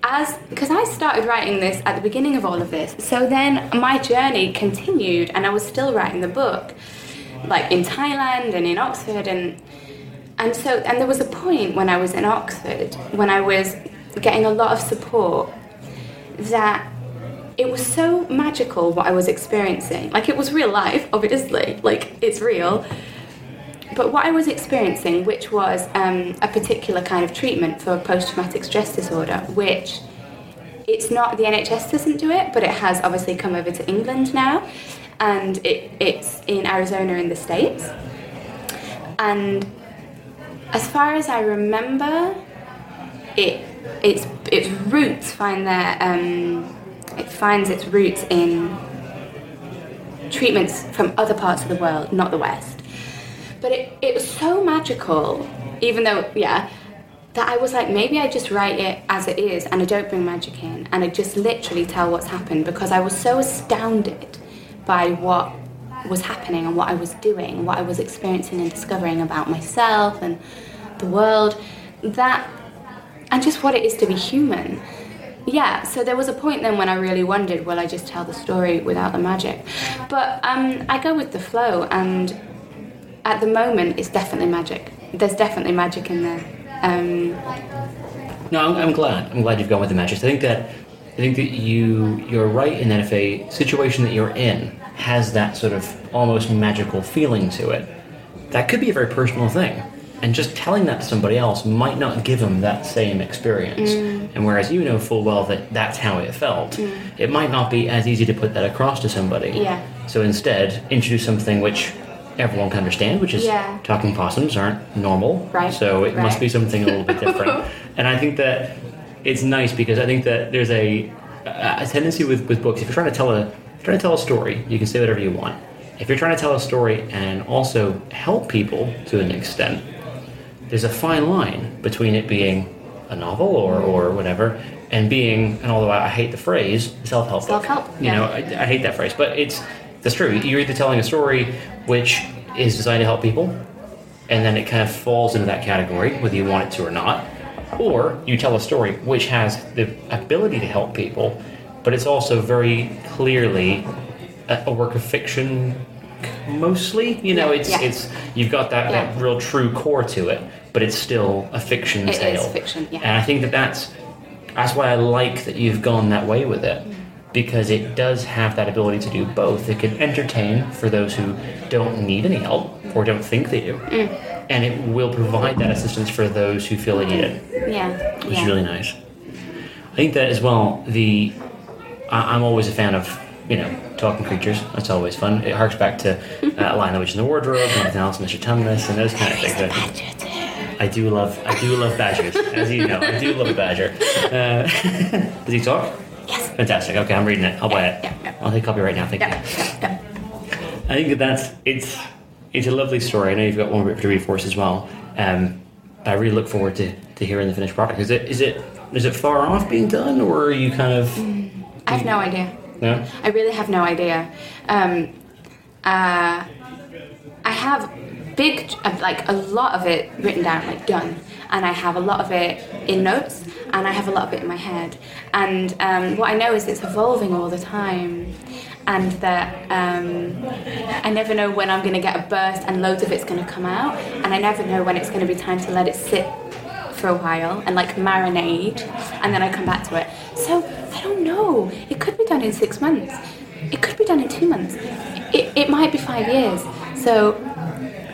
as because I started writing this at the beginning of all of this, so then my journey continued, and I was still writing the book, like in Thailand and in Oxford, and and so and there was a point when I was in Oxford when I was getting a lot of support that it was so magical what I was experiencing. Like it was real life, obviously, like it's real. But what I was experiencing, which was um, a particular kind of treatment for post traumatic stress disorder, which it's not, the NHS doesn't do it, but it has obviously come over to England now, and it, it's in Arizona in the States. And as far as I remember, it its its roots find their um, it finds its roots in treatments from other parts of the world, not the West. But it, it was so magical, even though yeah, that I was like maybe I just write it as it is and I don't bring magic in and I just literally tell what's happened because I was so astounded by what was happening and what I was doing, what I was experiencing and discovering about myself and the world that and just what it is to be human. Yeah, so there was a point then when I really wondered, will I just tell the story without the magic? But um, I go with the flow, and at the moment, it's definitely magic. There's definitely magic in there. Um, No, I'm, I'm glad. I'm glad you've gone with the magic. I think that I think that you you're right in that if a situation that you're in has that sort of almost magical feeling to it, that could be a very personal thing. And just telling that to somebody else might not give them that same experience. And whereas you know full well that that's how it felt, it might not be as easy to put that across to somebody. Yeah. So instead, introduce something which everyone can understand, which is Yeah. talking possums aren't normal. Right, So it must be something a little bit different. [LAUGHS] and I think that it's nice because I think that there's a, a tendency with, with books. If you're trying to tell a trying to tell a story, you can say whatever you want. If you're trying to tell a story and also help people to an extent, there's a fine line between it being a novel or, mm-hmm. or whatever and being, and although I hate the phrase, self-help book. Self-help, You yeah. know, I, I hate that phrase, but it's that's true. You're either telling a story which is designed to help people, and then it kind of falls into that category, whether you want it to or not, or you tell a story which has the ability to help people, but it's also very clearly a, a work of fiction, mostly. You know, it's yeah. it's you've got that, that real true core to it, but it's still a fiction It is tale. fiction, yeah. And I think that that's that's why I like that you've gone that way with it because it does have that ability to do both. It can entertain for those who don't need any help or don't think they do, Mm. and it will provide that assistance for those who feel they need it, yeah. which yeah. is really nice. I think that as well. The I, I'm always a fan of you know talking creatures. That's always fun. It harks back to [LAUGHS] uh, Lion the Witch in the Wardrobe, and everything else, Mr. Tumnus, and those kind of things. I- I do love, I do love badgers, as you know. I do love a badger. [LAUGHS] Uh, [LAUGHS] does he talk? Yes. Fantastic. Okay, I'm reading it. I'll buy it. Yeah, yeah. I'll take a copy right now. Thank Yeah, you. yeah, I think that that's it's it's a lovely story. I know you've got one bit to read for us as well. Um, I really look forward to, to hearing the finished product. Is it is it is it far off being done, or are you kind of yeah. I have no idea. no? I really have no idea. Um, uh, I have big, uh, like a lot of it written down, like done, and I have a lot of it in notes, and I have a lot of it in my head. And um, what I know is it's evolving all the time, and that um, I never know when I'm going to get a burst, and loads of it's going to come out, and I never know when it's going to be time to let it sit for a while and like marinate, and then I come back to it. So I don't know. It could be done in six months. It could be done in two months. It, it might be five years. So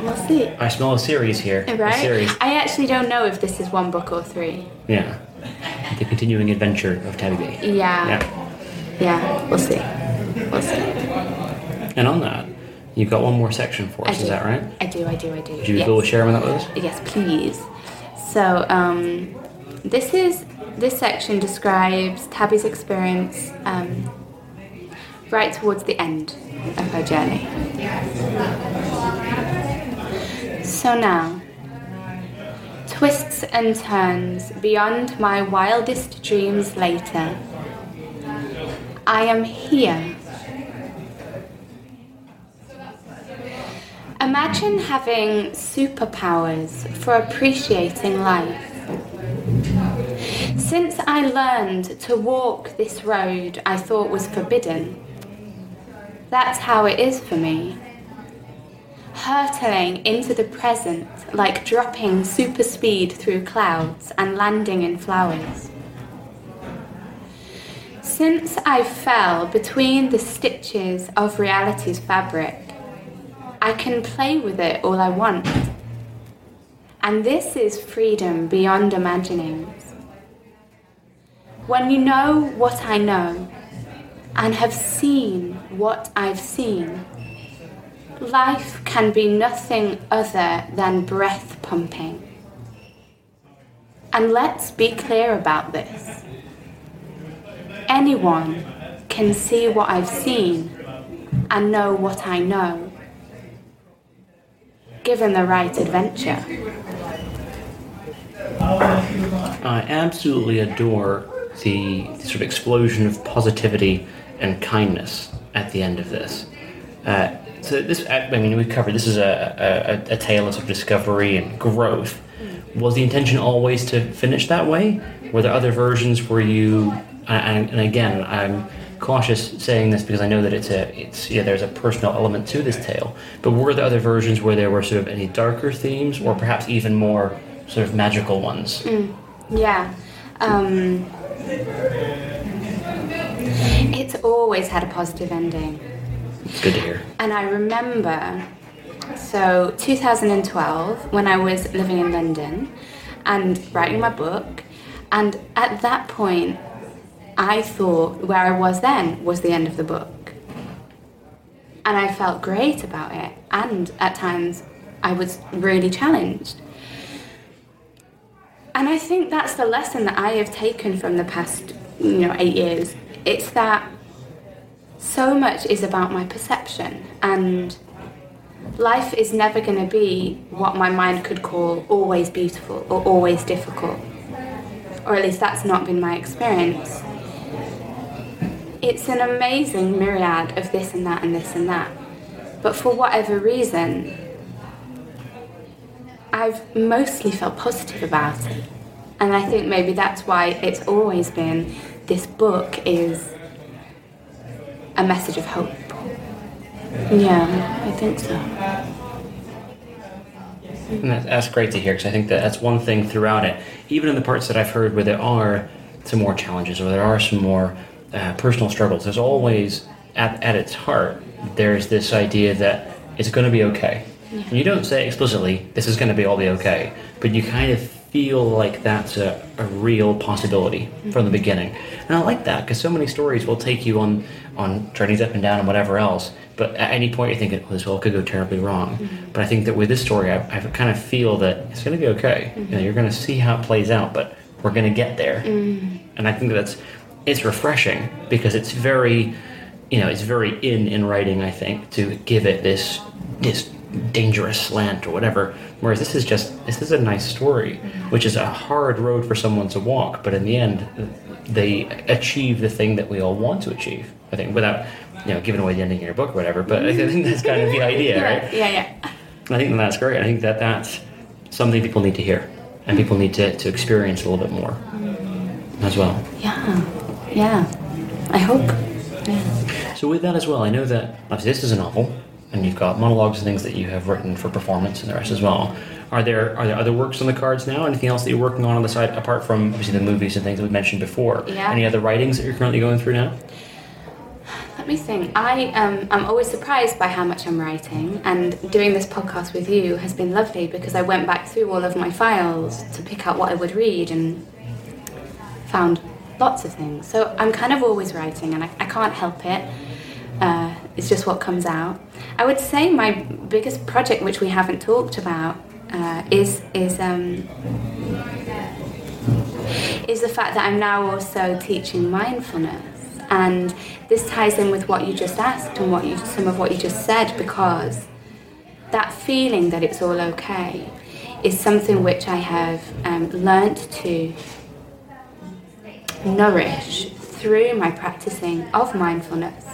we'll see. I smell a series here. A Right? series. I actually don't know if this is one book or three. Yeah. The continuing adventure of Tabby Bay. Yeah. Yeah. Yeah, we'll see. We'll see. And on that, you've got one more section for I us. do. Is that right? I do, I do, I do. Would you be yes. cool with sharing that us? Yes, please. So, um, this is this section describes Tabby's experience um, right towards the end of her journey. So now, twists and turns beyond my wildest dreams later. I am here. Imagine having superpowers for appreciating life. Since I learned to walk this road I thought was forbidden, that's how it is for me. Hurtling into the present like dropping super speed through clouds and landing in flowers. Since I fell between the stitches of reality's fabric, I can play with it all I want. And this is freedom beyond imaginings. When you know what I know and have seen what I've seen, life can be nothing other than breath pumping. And let's be clear about this. Anyone can see what I've seen and know what I know given the right adventure. I absolutely adore the, sort of explosion of positivity and kindness at the end of this. Uh, so this, I mean, we covered this is a, a, a tale of sort of discovery and growth. Was the intention always to finish that way? Were there other versions where you, and, and again, I'm cautious saying this because I know that it's a it's yeah there's a personal element to this tale. But were there other versions where there were sort of any darker themes, or perhaps even more sort of magical ones? Yeah. Um, it's always had a positive ending. It's good to hear. And I remember, so 2012, when I was living in London and writing my book, and at that point, I thought where I was then was the end of the book. And I felt great about it, and at times I was really challenged. And I think that's the lesson that I have taken from the past, you know, eight years. It's that so much is about my perception, and life is never going to be what my mind could call always beautiful or always difficult. Or at least that's not been my experience. It's an amazing myriad of this and that and this and that. But for whatever reason, I've mostly felt positive about it. And I think maybe that's why it's always been this book is a message of hope. Yeah, I think so. And that, that's great to hear because I think that that's one thing throughout it. Even in the parts that I've heard where there are some more challenges or there are some more uh, personal struggles, there's always at, at its heart there's this idea that it's going to be okay. And you don't say explicitly this is going to be all be okay, but you kind of feel like that's a, a real possibility from the beginning. And I like that because so many stories will take you on on journeys up and down and whatever else. But at any point you're thinking, well, this well could go terribly wrong. Mm-hmm. But I think that with this story, I, I kind of feel that it's going to be okay. You know, mm-hmm. you're going to see how it plays out, but we're going to get there. Mm-hmm. And I think that's it's refreshing because it's very, you know, it's very in in writing. I think to give it this this dangerous slant or whatever. Whereas this is just this is a nice story, which is a hard road for someone to walk, but in the end, they achieve the thing that we all want to achieve. I think without you know giving away the ending of your book or whatever. But I think that's kind of the [LAUGHS] idea, Yeah, right? yeah, yeah. I think that's great. I think that that's something people need to hear, and people need to, to experience a little bit more as well. Yeah, yeah. I hope. Yeah. So with that as well, I know that obviously this is a novel, and you've got monologues and things that you have written for performance and the rest as well. Are there are there other works on the cards now? Anything else that you're working on on the side apart from obviously the movies and things that we mentioned before? Yeah. Any other writings that you're currently going through now? Me think. I um, I'm always surprised by how much I'm writing, and doing this podcast with you has been lovely because I went back through all of my files to pick out what I would read and found lots of things. So I'm kind of always writing, and I, I can't help it. Uh, it's just what comes out. I would say my biggest project, which we haven't talked about, uh, is is um, is the fact that I'm now also teaching mindfulness, and this ties in with what you just asked and what you some of what you just said because that feeling that it's all okay is something which I have um, learnt to nourish through my practicing of mindfulness,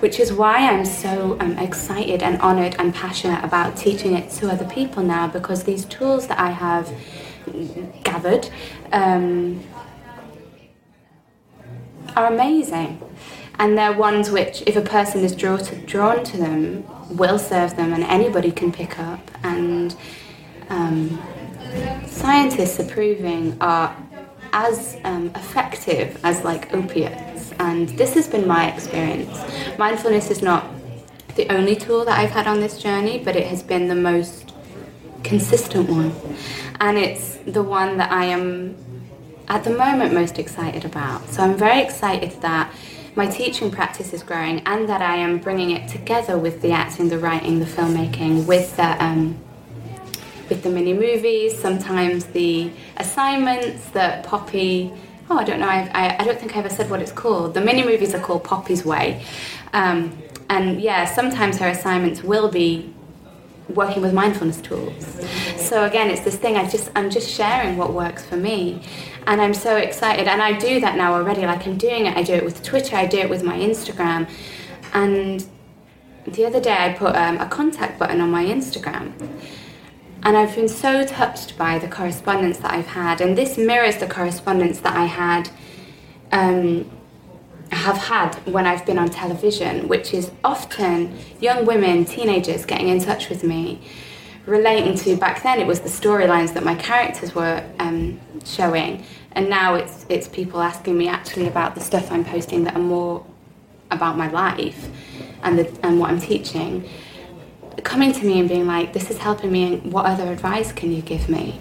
which is why I'm so um, excited and honored and passionate about teaching it to other people now because these tools that I have gathered um, are amazing. And they're ones which, if a person is draw to, drawn to them, will serve them and anybody can pick up. And um, scientists are proving are as um, effective as like opiates. And this has been my experience. Mindfulness is not the only tool that I've had on this journey, but it has been the most consistent one. And it's the one that I am at the moment most excited about. So I'm very excited that my teaching practice is growing and that I am bringing it together with the acting, the writing, the filmmaking, with the um, with the mini movies, sometimes the assignments that Poppy. Oh, I don't know. I've, I I don't think I ever said what it's called. The mini movies are called Poppy's Way, um, and yeah, sometimes her assignments will be working with mindfulness tools. So again, it's this thing. I just I'm just sharing what works for me, and I'm so excited. And I do that now already. Like I'm doing it. I do it with Twitter. I do it with my Instagram, and the other day I put um, a contact button on my Instagram. And I've been so touched by the correspondence that I've had, and this mirrors the correspondence that I had um, have had when I've been on television, which is often young women, teenagers getting in touch with me, relating to back then it was the storylines that my characters were um, showing, and now it's it's people asking me actually about the stuff I'm posting that are more about my life and the, and what I'm teaching coming to me and being like, this is helping me, and what other advice can you give me?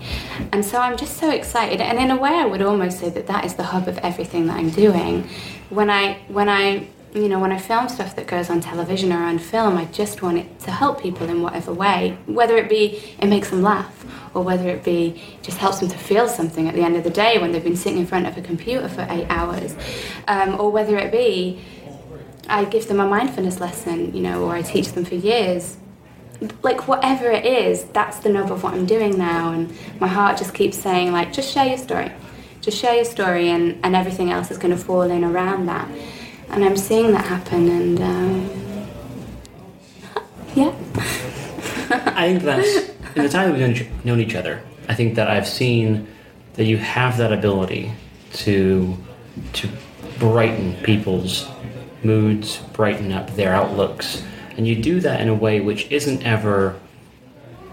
And so I'm just so excited. And in a way, I would almost say that that is the hub of everything that I'm doing. When I, when I, you know, when I film stuff that goes on television or on film, I just want it to help people in whatever way, whether it be it makes them laugh, or whether it be just helps them to feel something at the end of the day when they've been sitting in front of a computer for eight hours, um, or whether it be I give them a mindfulness lesson, you know, or I teach them for years like whatever it is, that's the nub of what I'm doing now. And my heart just keeps saying, like, just share your story. Just share your story, and, and everything else is going to fall in around that. And I'm seeing that happen, and um, yeah. I think that's, in the time we've known each other, I think that I've seen that you have that ability to, to brighten people's moods, brighten up their outlooks and you do that in a way which isn't ever.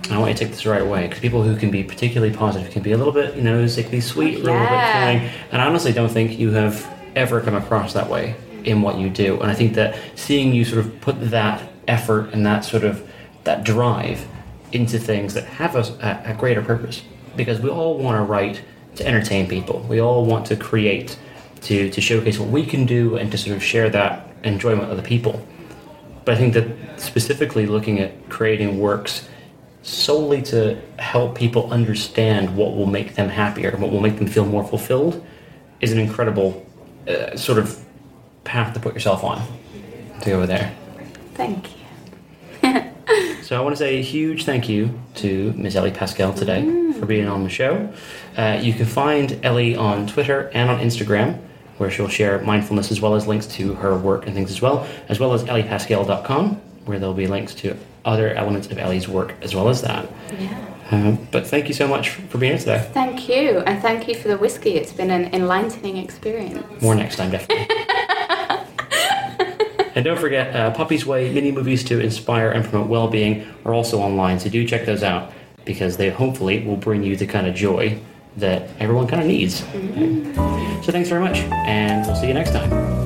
I want you to take this the right way because people who can be particularly positive can be a little bit, you know, sickly sweet, a little yeah. bit cloying. And I honestly don't think you have ever come across that way in what you do. And I think that seeing you sort of put that effort and that sort of that drive into things that have a, a greater purpose, because we all want to write to entertain people. We all want to create to to showcase what we can do and to sort of share that enjoyment with other people. But I think that specifically looking at creating works solely to help people understand what will make them happier, what will make them feel more fulfilled, is an incredible uh, sort of path to put yourself on to go over there. Thank you. so I want to say a huge thank you to Ms. Ellie Pascal today mm. for being on the show. Uh, you can find Ellie on Twitter and on Instagram where she'll share mindfulness as well as links to her work and things as well, as well as elliepascal.com, where there'll be links to other elements of Ellie's work as well as that. Yeah. Uh, but thank you so much for being here today. Thank you, and thank you for the whiskey. It's been an enlightening experience. More next time, definitely. [LAUGHS] and don't forget, uh, Poppy's Way mini movies to inspire and promote well being are also online, so do check those out because they hopefully will bring you the kind of joy that everyone kind of needs. Mm-hmm. So thanks very much, and we'll see you next time.